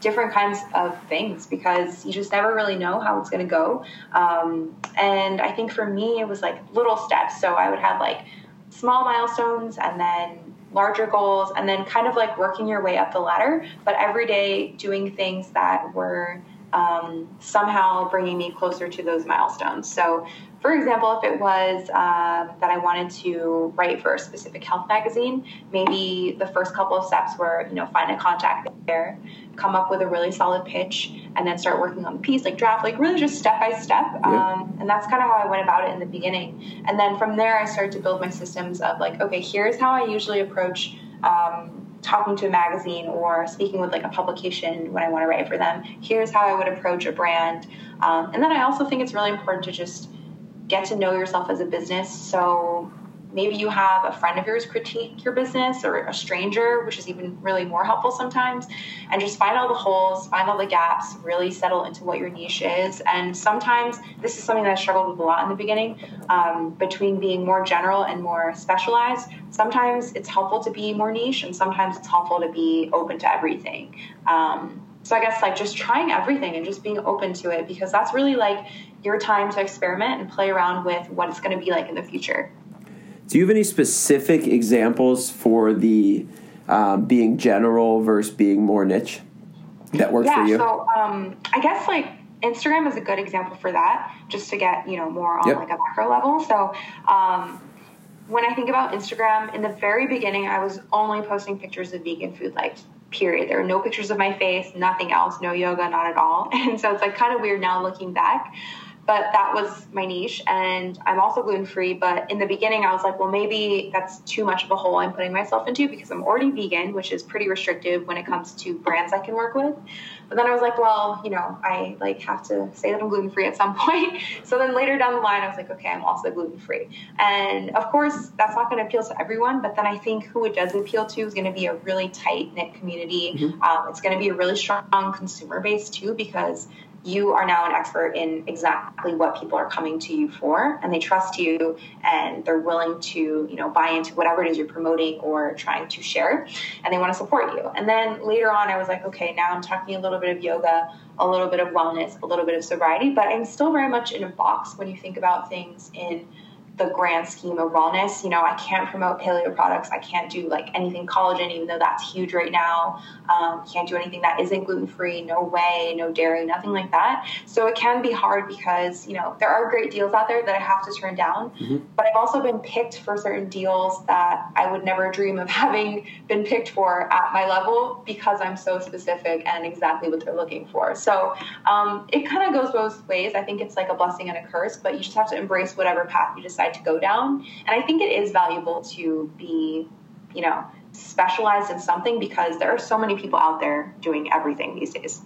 Speaker 1: different kinds of things because you just never really know how it's going to go. Um, and I think for me, it was like little steps. So I would have like small milestones and then larger goals and then kind of like working your way up the ladder, but every day doing things that were um, somehow bringing me closer to those milestones. So for example, if it was um, that I wanted to write for a specific health magazine, maybe the first couple of steps were, you know, find a contact there, come up with a really solid pitch, and then start working on the piece, like draft, like really just step by step. Um, and that's kind of how I went about it in the beginning. And then from there, I started to build my systems of like, okay, here's how I usually approach. Um, talking to a magazine or speaking with like a publication when I want to write for them. Here's how I would approach a brand. Um, and then I also think it's really important to just get to know yourself as a business. So maybe you have a friend of yours critique your business or a stranger, which is even really more helpful sometimes. And just find all the holes, find all the gaps, really settle into what your niche is. And sometimes this is something that I struggled with a lot in the beginning um, between being more general and more specialized. Sometimes it's helpful to be more niche, and sometimes it's helpful to be open to everything. Um, so I guess like just trying everything and just being open to it because that's really like your time to experiment and play around with what it's going to be like in the future.
Speaker 4: Do you have any specific examples for the um, being general versus being more niche that works
Speaker 1: yeah,
Speaker 4: for you?
Speaker 1: So um, I guess like Instagram is a good example for that, just to get you know more on
Speaker 4: Yep.
Speaker 1: like a macro level. So um, when I think about Instagram, in the very beginning, I was only posting pictures of vegan food, like period. There were no pictures of my face, nothing else, no yoga, not at all. [laughs] And so it's like kind of weird now looking back. But that was my niche, and I'm also gluten free. But in the beginning, I was like, well, maybe that's too much of a hole I'm putting myself into because I'm already vegan, which is pretty restrictive when it comes to brands I can work with. But then I was like, well, you know, I like have to say that I'm gluten free at some [laughs] point. So then later down the line, I was like, okay, I'm also gluten free. And of course, that's not going to appeal to everyone. But then I think who it does appeal to is going to be a really tight knit community. Um, it's going to be a really strong consumer base too, because you are now an expert in exactly what people are coming to you for and they trust you and they're willing to you know buy into whatever it is you're promoting or trying to share and they want to support you. And then later on i was like okay now i'm talking a little bit of yoga a little bit of wellness a little bit of sobriety but i'm still very much in a box when you think about things in the grand scheme of wellness. You know, I can't promote paleo products. I can't do like anything collagen, even though that's huge right now. Um, can't do anything that isn't gluten free, no whey, no dairy, nothing like that. So it can be hard because, you know, there are great deals out there that I have to turn down. But I've also been picked for certain deals that I would never dream of [laughs] having been picked for at my level because I'm so specific and exactly what they're looking for. So um, it kind of goes both ways. I think it's like a blessing and a curse, but you just have to embrace whatever path you decide to go down. And I think it is valuable to be, you know, specialized in something because there are so many people out there doing everything these days.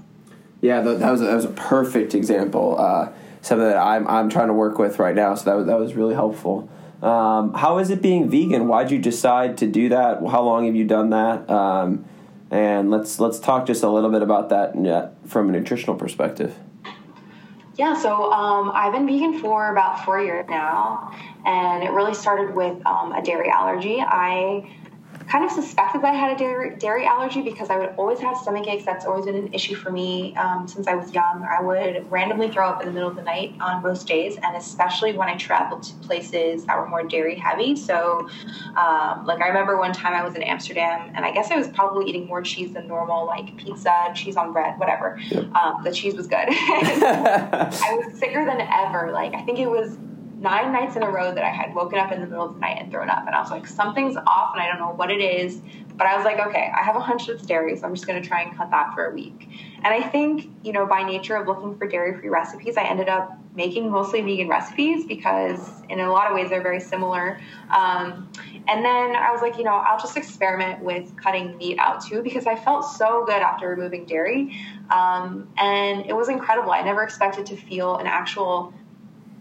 Speaker 4: Yeah, that, that was a, that was a perfect example. Uh, something that I'm I'm trying to work with right now. So that was, that was really helpful. Um, how is it being vegan? Why'd you decide to do that? How long have you done that? Um, and let's let's talk just a little bit about that from a nutritional perspective.
Speaker 1: Yeah, so um, I've been vegan for about four years now, and it really started with um, a dairy allergy. I kind of suspected that I had a dairy, dairy allergy because I would always have stomach aches. That's always been an issue for me um, since I was young. I would randomly throw up in the middle of the night on most days, and especially when I traveled to places that were more dairy heavy. So, um, like I remember one time I was in Amsterdam, and I guess I was probably eating more cheese than normal, like pizza, cheese on bread, whatever. Um, the cheese was good. [laughs] [laughs] I was sicker than ever. Like I think it was nine nights in a row that I had woken up in the middle of the night and thrown up, and I was like, something's off, and I don't know what it is. But I was like, okay, I have a hunch it's dairy, so I'm just going to try and cut that for a week. And I think, you know, by nature of looking for dairy-free recipes, I ended up making mostly vegan recipes because, in a lot of ways, they're very similar. Um, and then I was like, you know, I'll just experiment with cutting meat out too because I felt so good after removing dairy. Um, and it was incredible. I never expected to feel an actual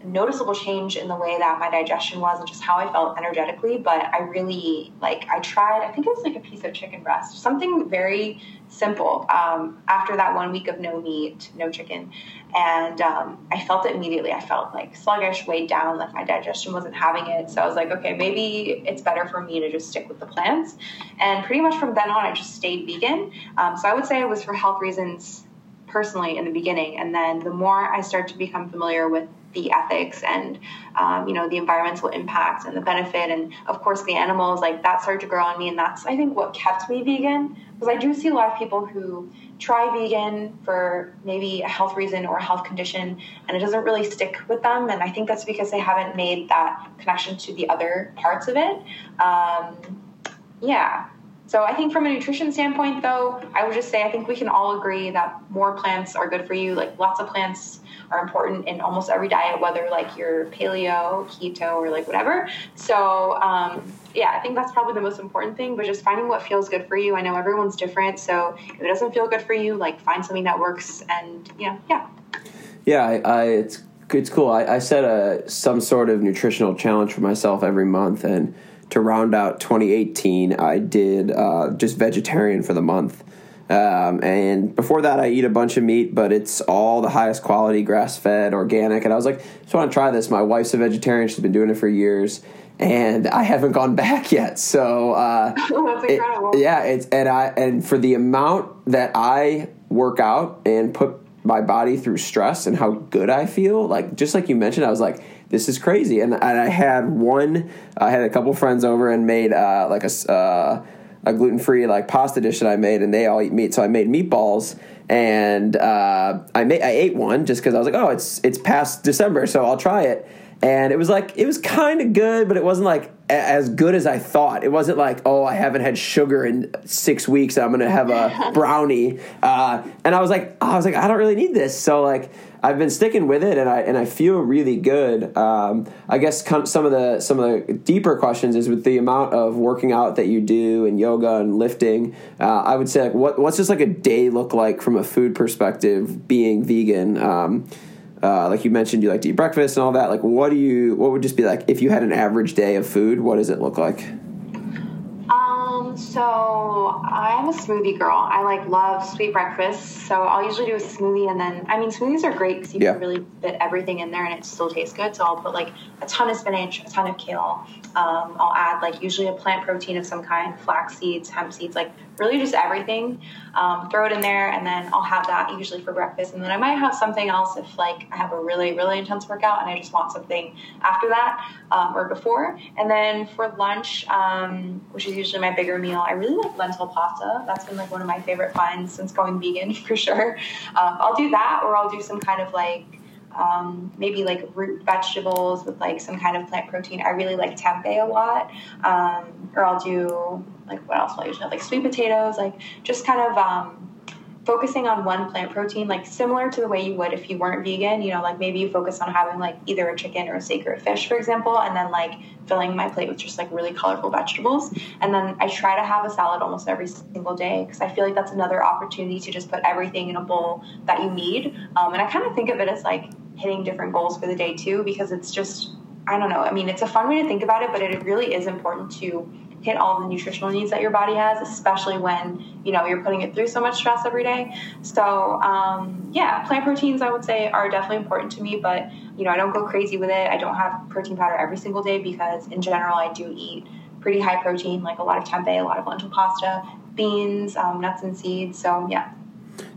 Speaker 1: noticeable change in the way that my digestion was and just how I felt energetically. But I really, like, I tried, I think it was like a piece of chicken breast, something very simple um, after that one week of no meat, no chicken. And um, I felt it immediately. I felt like sluggish, weighed down, like my digestion wasn't having it. So I was like, okay, maybe it's better for me to just stick with the plants. And pretty much from then on, I just stayed vegan. Um, so I would say it was for health reasons personally in the beginning. And then the more I start to become familiar with the ethics and um, you know the environmental impact and the benefit. And of course the animals like that started to grow on me. And that's i think what kept me vegan. Because i do see a lot of people who try vegan for maybe a health reason or a health condition and it doesn't really stick with them. And i think that's because they haven't made that connection to the other parts of it. Um, yeah so I think from a nutrition standpoint, though, I would just say I think we can all agree that more plants are good for you. Like lots of plants are important in almost every diet, whether like you're paleo, keto, or like whatever. So um, yeah, I think that's probably the most important thing. But just finding what feels good for you. I know everyone's different, so if it doesn't feel good for you, like find something that works. And you know, yeah.
Speaker 4: Yeah, I, I it's it's cool. I, I set a some sort of nutritional challenge for myself every month, and to round out 2018, I did uh, just vegetarian for the month. Um, and before that, I eat a bunch of meat, but it's all the highest quality, grass fed, organic. And I was like, I just want to try this. My wife's a vegetarian; she's been doing it for years, and I haven't gone [laughs] back yet. So uh, [laughs]
Speaker 1: That's incredible.
Speaker 4: it- yeah, it's and I and for the amount that I work out and put my body through stress and how good I feel, like just like you mentioned, I was like, this is crazy. And, and I had one, I had a couple friends over and made uh, like a uh, a gluten free like pasta dish that I made, and they all eat meat, so I made meatballs. And uh, I made I ate one just because I was like, oh, it's it's past December, so I'll try it and it was like it was kind of good but it wasn't like a- as good as i thought. It wasn't like oh i haven't had sugar in six weeks i'm gonna have a [laughs] brownie. Uh, and i was like i was like i don't really need this. So like i've been sticking with it and i and i feel really good. Um, i guess some of the some of the deeper questions is with the amount of working out that you do and yoga and lifting uh, i would say like what, what's just like a day look like from a food perspective being vegan? Um, uh, like you mentioned, you like to eat breakfast and all that. Like, what do you? What would just be like if you had an average day of food? What does it look like?
Speaker 1: So I'm a smoothie girl. I like love sweet breakfast. So I'll usually do a smoothie and then I mean smoothies are great because you
Speaker 4: Yeah.
Speaker 1: can really fit everything in there and it still tastes good. So I'll put like a ton of spinach, a ton of kale. Um, I'll add like usually a plant protein of some kind, flax seeds, hemp seeds, like really just everything. Um, throw it in there and then I'll have that usually for breakfast. And then I might have something else if like I have a really, really intense workout and I just want something after that um, or before. And then for lunch, um, which is usually my bigger meal, I really like lentil pasta. That's been like one of my favorite finds since going vegan [laughs] for sure. Um, I'll do that or I'll do some kind of like um, maybe like root vegetables with like some kind of plant protein. I really like tempeh a lot. Um, or I'll do like what else? will I usually have like sweet potatoes, like just kind of um, focusing on one plant protein, like similar to the way you would if you weren't vegan. You know, like maybe you focus on having like either a chicken or a steak or a fish, for example, and then like filling my plate with just like really colorful vegetables. And then I try to have a salad almost every single day because I feel like that's another opportunity to just put everything in a bowl that you need. Um, and I kind of think of it as like hitting different goals for the day too because it's just I don't know. I mean, it's a fun way to think about it, but it really is important to hit all the nutritional needs that your body has, especially when you know you're putting it through so much stress every day. So um, yeah, plant proteins I would say are definitely important to me, but you know I don't go crazy with it. I don't have protein powder every single day because in general I do eat pretty high protein, like a lot of tempeh, a lot of lentil pasta, beans, um, nuts and seeds. So yeah.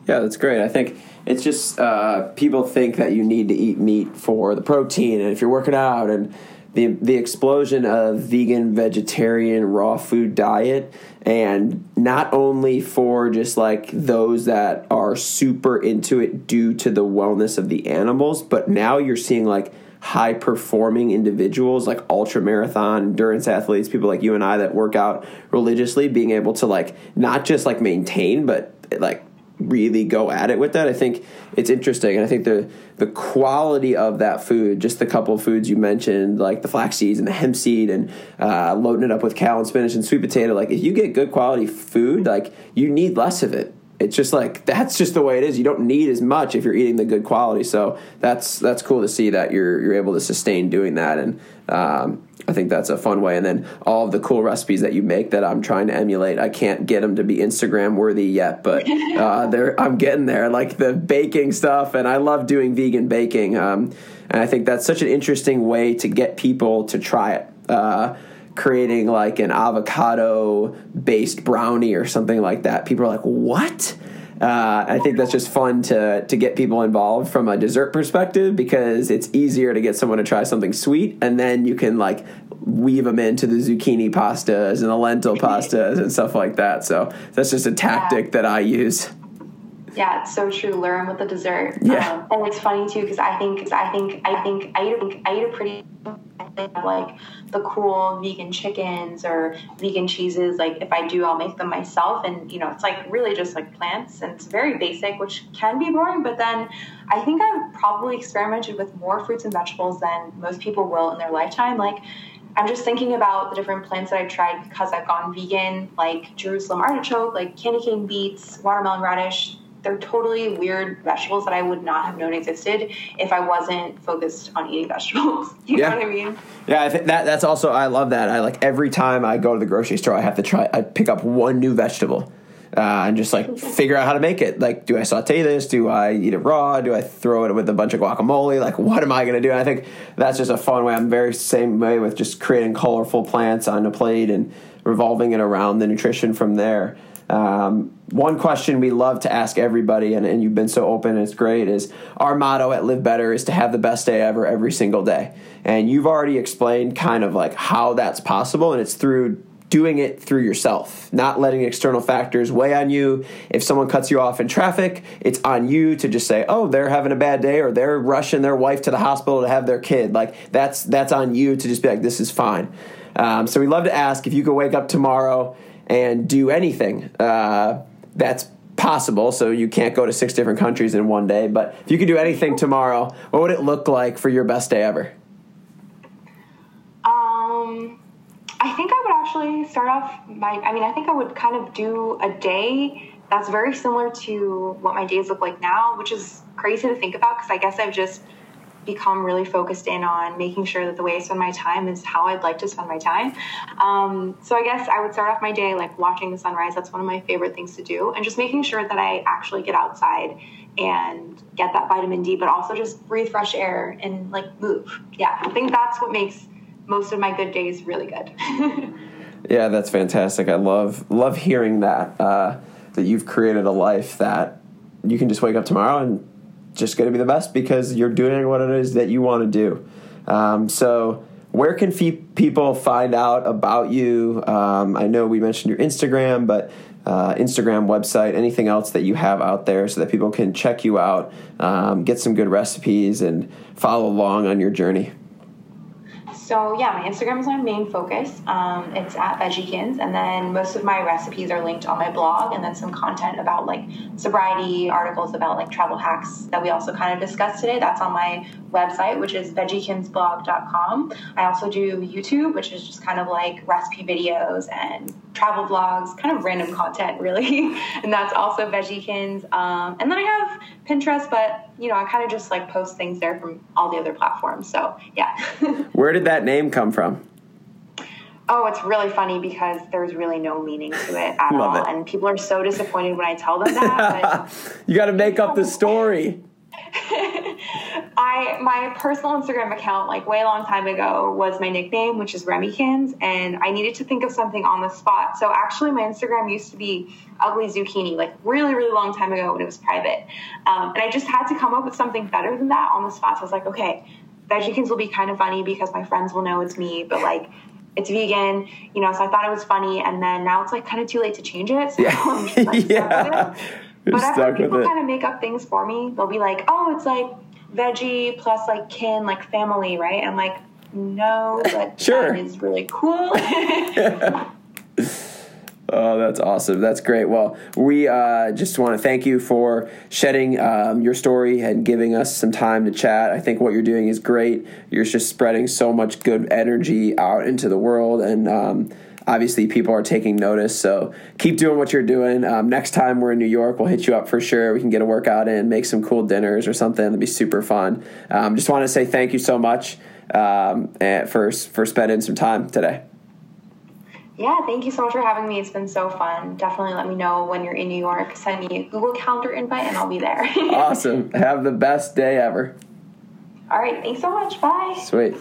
Speaker 4: Yeah, that's great. I think it's just uh, people think that you need to eat meat for the protein, and if you're working out, and the the explosion of vegan, vegetarian, raw food diet, and not only for just like those that are super into it due to the wellness of the animals, but now you're seeing like high performing individuals like ultra marathon endurance athletes people like you and I that work out religiously being able to like not just like maintain but like really go at it with that. I think it's interesting, and I think the the quality of that food, just the couple of foods you mentioned, like the flax seeds and the hemp seed, and uh, loading it up with kale and spinach and sweet potato. Like if you get good quality food, like you need less of it. It's just like that's just the way it is. You don't need as much if you're eating the good quality. So that's that's cool to see that you're you're able to sustain doing that, and um, I think that's a fun way. And then all of the cool recipes that you make that I'm trying to emulate, I can't get them to be Instagram worthy yet, but [laughs] uh, they're, I'm getting there. Like the baking stuff, and I love doing vegan baking. Um, and I think that's such an interesting way to get people to try it. Uh, creating like an avocado based brownie or something like that. People are like, what? Uh, I think that's just fun to to get people involved from a dessert perspective because it's easier to get someone to try something sweet, and then you can like weave them into the zucchini pastas and the lentil [laughs] pastas and stuff like that. So that's just a tactic that I use.
Speaker 1: Yeah, it's so true. Learn with the dessert.
Speaker 4: Yeah.
Speaker 1: Um, and it's funny too because I think, cause I think, I think, I eat, a, I eat a pretty like the cool vegan chickens or vegan cheeses. Like if I do, I'll make them myself, and you know, it's like really just like plants, and it's very basic, which can be boring. But then I think I've probably experimented with more fruits and vegetables than most people will in their lifetime. Like I'm just thinking about the different plants that I've tried because I've gone vegan, like Jerusalem artichoke, like candy cane beets, watermelon radish, they're totally weird vegetables that I would not have known existed if I wasn't focused on eating vegetables. [laughs] you
Speaker 4: Yeah.
Speaker 1: know what I mean?
Speaker 4: Yeah, I think that that's also I love that. I like every time I go to the grocery store, I have to try. I pick up one new vegetable uh, and just like figure out how to make it. Like, do I saute this? Do I eat it raw? Do I throw it with a bunch of guacamole? Like, what am I going to do? And I think that's just a fun way. I'm very same way with just creating colorful plants on a plate and revolving it around the nutrition from there. Um, one question we love to ask everybody, and, and you've been so open and it's great, is our motto at Live Better is to have the best day ever every single day. And you've already explained kind of like how that's possible, and it's through doing it through yourself, not letting external factors weigh on you. If someone cuts you off in traffic, it's on you to just say, "Oh, they're having a bad day or they're rushing their wife to the hospital to have their kid." Like that's that's on you to just be like, "This is fine." Um, so we love to ask if you could wake up tomorrow and do anything uh, that's possible. So you can't go to six different countries in one day, but if you could do anything tomorrow, what would it look like for your best day ever?
Speaker 1: Um, I think I would actually start off my. I mean, I think I would kind of do a day that's very similar to what my days look like now, which is crazy to think about because I guess I've just become really focused in on making sure that the way I spend my time is how I'd like to spend my time. Um, so I guess I would start off my day like watching the sunrise. That's one of my favorite things to do, and just making sure that I actually get outside and get that vitamin D, but also just breathe fresh air and like move. Yeah, I think that's what makes most of my good days really good. [laughs]
Speaker 4: Yeah, that's fantastic. I love love hearing that uh, that you've created a life that you can just wake up tomorrow and just going to be the best because you're doing what it is that you want to do. Um, so, where can fe- people find out about you? Um, I know we mentioned your Instagram, but uh, Instagram website, anything else that you have out there so that people can check you out, um, get some good recipes, and follow along on your journey.
Speaker 1: So yeah, my Instagram is my main focus. Um, it's at Veggiekins, and then most of my recipes are linked on my blog, and then some content about like sobriety, articles about like travel hacks that we also kind of discussed today. That's on my website, which is veggiekinsblog.com. I also do YouTube, which is just kind of like recipe videos and travel vlogs, kind of random content, [laughs] really. and that's also Veggiekins. Um, and then I have Pinterest, but you know, I kind of just like post things there from all the other platforms. So yeah. [laughs]
Speaker 4: Where did that name come from?
Speaker 1: Oh, it's really funny because there's really no meaning to it at all.
Speaker 4: it.
Speaker 1: And people are so disappointed when I tell them that. [laughs]
Speaker 4: you got to make up the story. [laughs]
Speaker 1: I my personal Instagram account, like way long time ago, was my nickname, which is Remykins, and I needed to think of something on the spot. So actually my Instagram used to be ugly zucchini, like really, really long time ago when it was private. Um, and I just had to come up with something better than that on the spot. So I was like, okay, Veggiekins will be kind of funny because my friends will know it's me, but like it's vegan, you know, so I thought it was funny and then now it's like kind of too late to change it. So
Speaker 4: Yeah. [laughs]
Speaker 1: I'm just like stuck
Speaker 4: Yeah.
Speaker 1: with it. [laughs] But I've
Speaker 4: stuck
Speaker 1: heard people kind of make up things for me. They'll be like, oh, it's like veggie plus like kin, like family, right? I'm like, no, but [laughs]
Speaker 4: Sure.
Speaker 1: that is really cool.
Speaker 4: Oh, that's awesome. That's great. Well, we uh, just want to thank you for shedding um, your story and giving us some time to chat. I think what you're doing is great. You're just spreading so much good energy out into the world, and um, obviously, people are taking notice. So keep doing what you're doing. Um, next time we're in New York, we'll hit you up for sure. We can get a workout in, make some cool dinners or something. It'd be super fun. Um, just want to say thank you so much um, and for for spending some time today.
Speaker 1: Yeah, thank you so much for having me. It's been so fun. Definitely let me know when you're in New York. Send me a Google Calendar invite and I'll be there. [laughs]
Speaker 4: Awesome. Have the best day ever.
Speaker 1: All right, thanks so much. Bye.
Speaker 4: Sweet.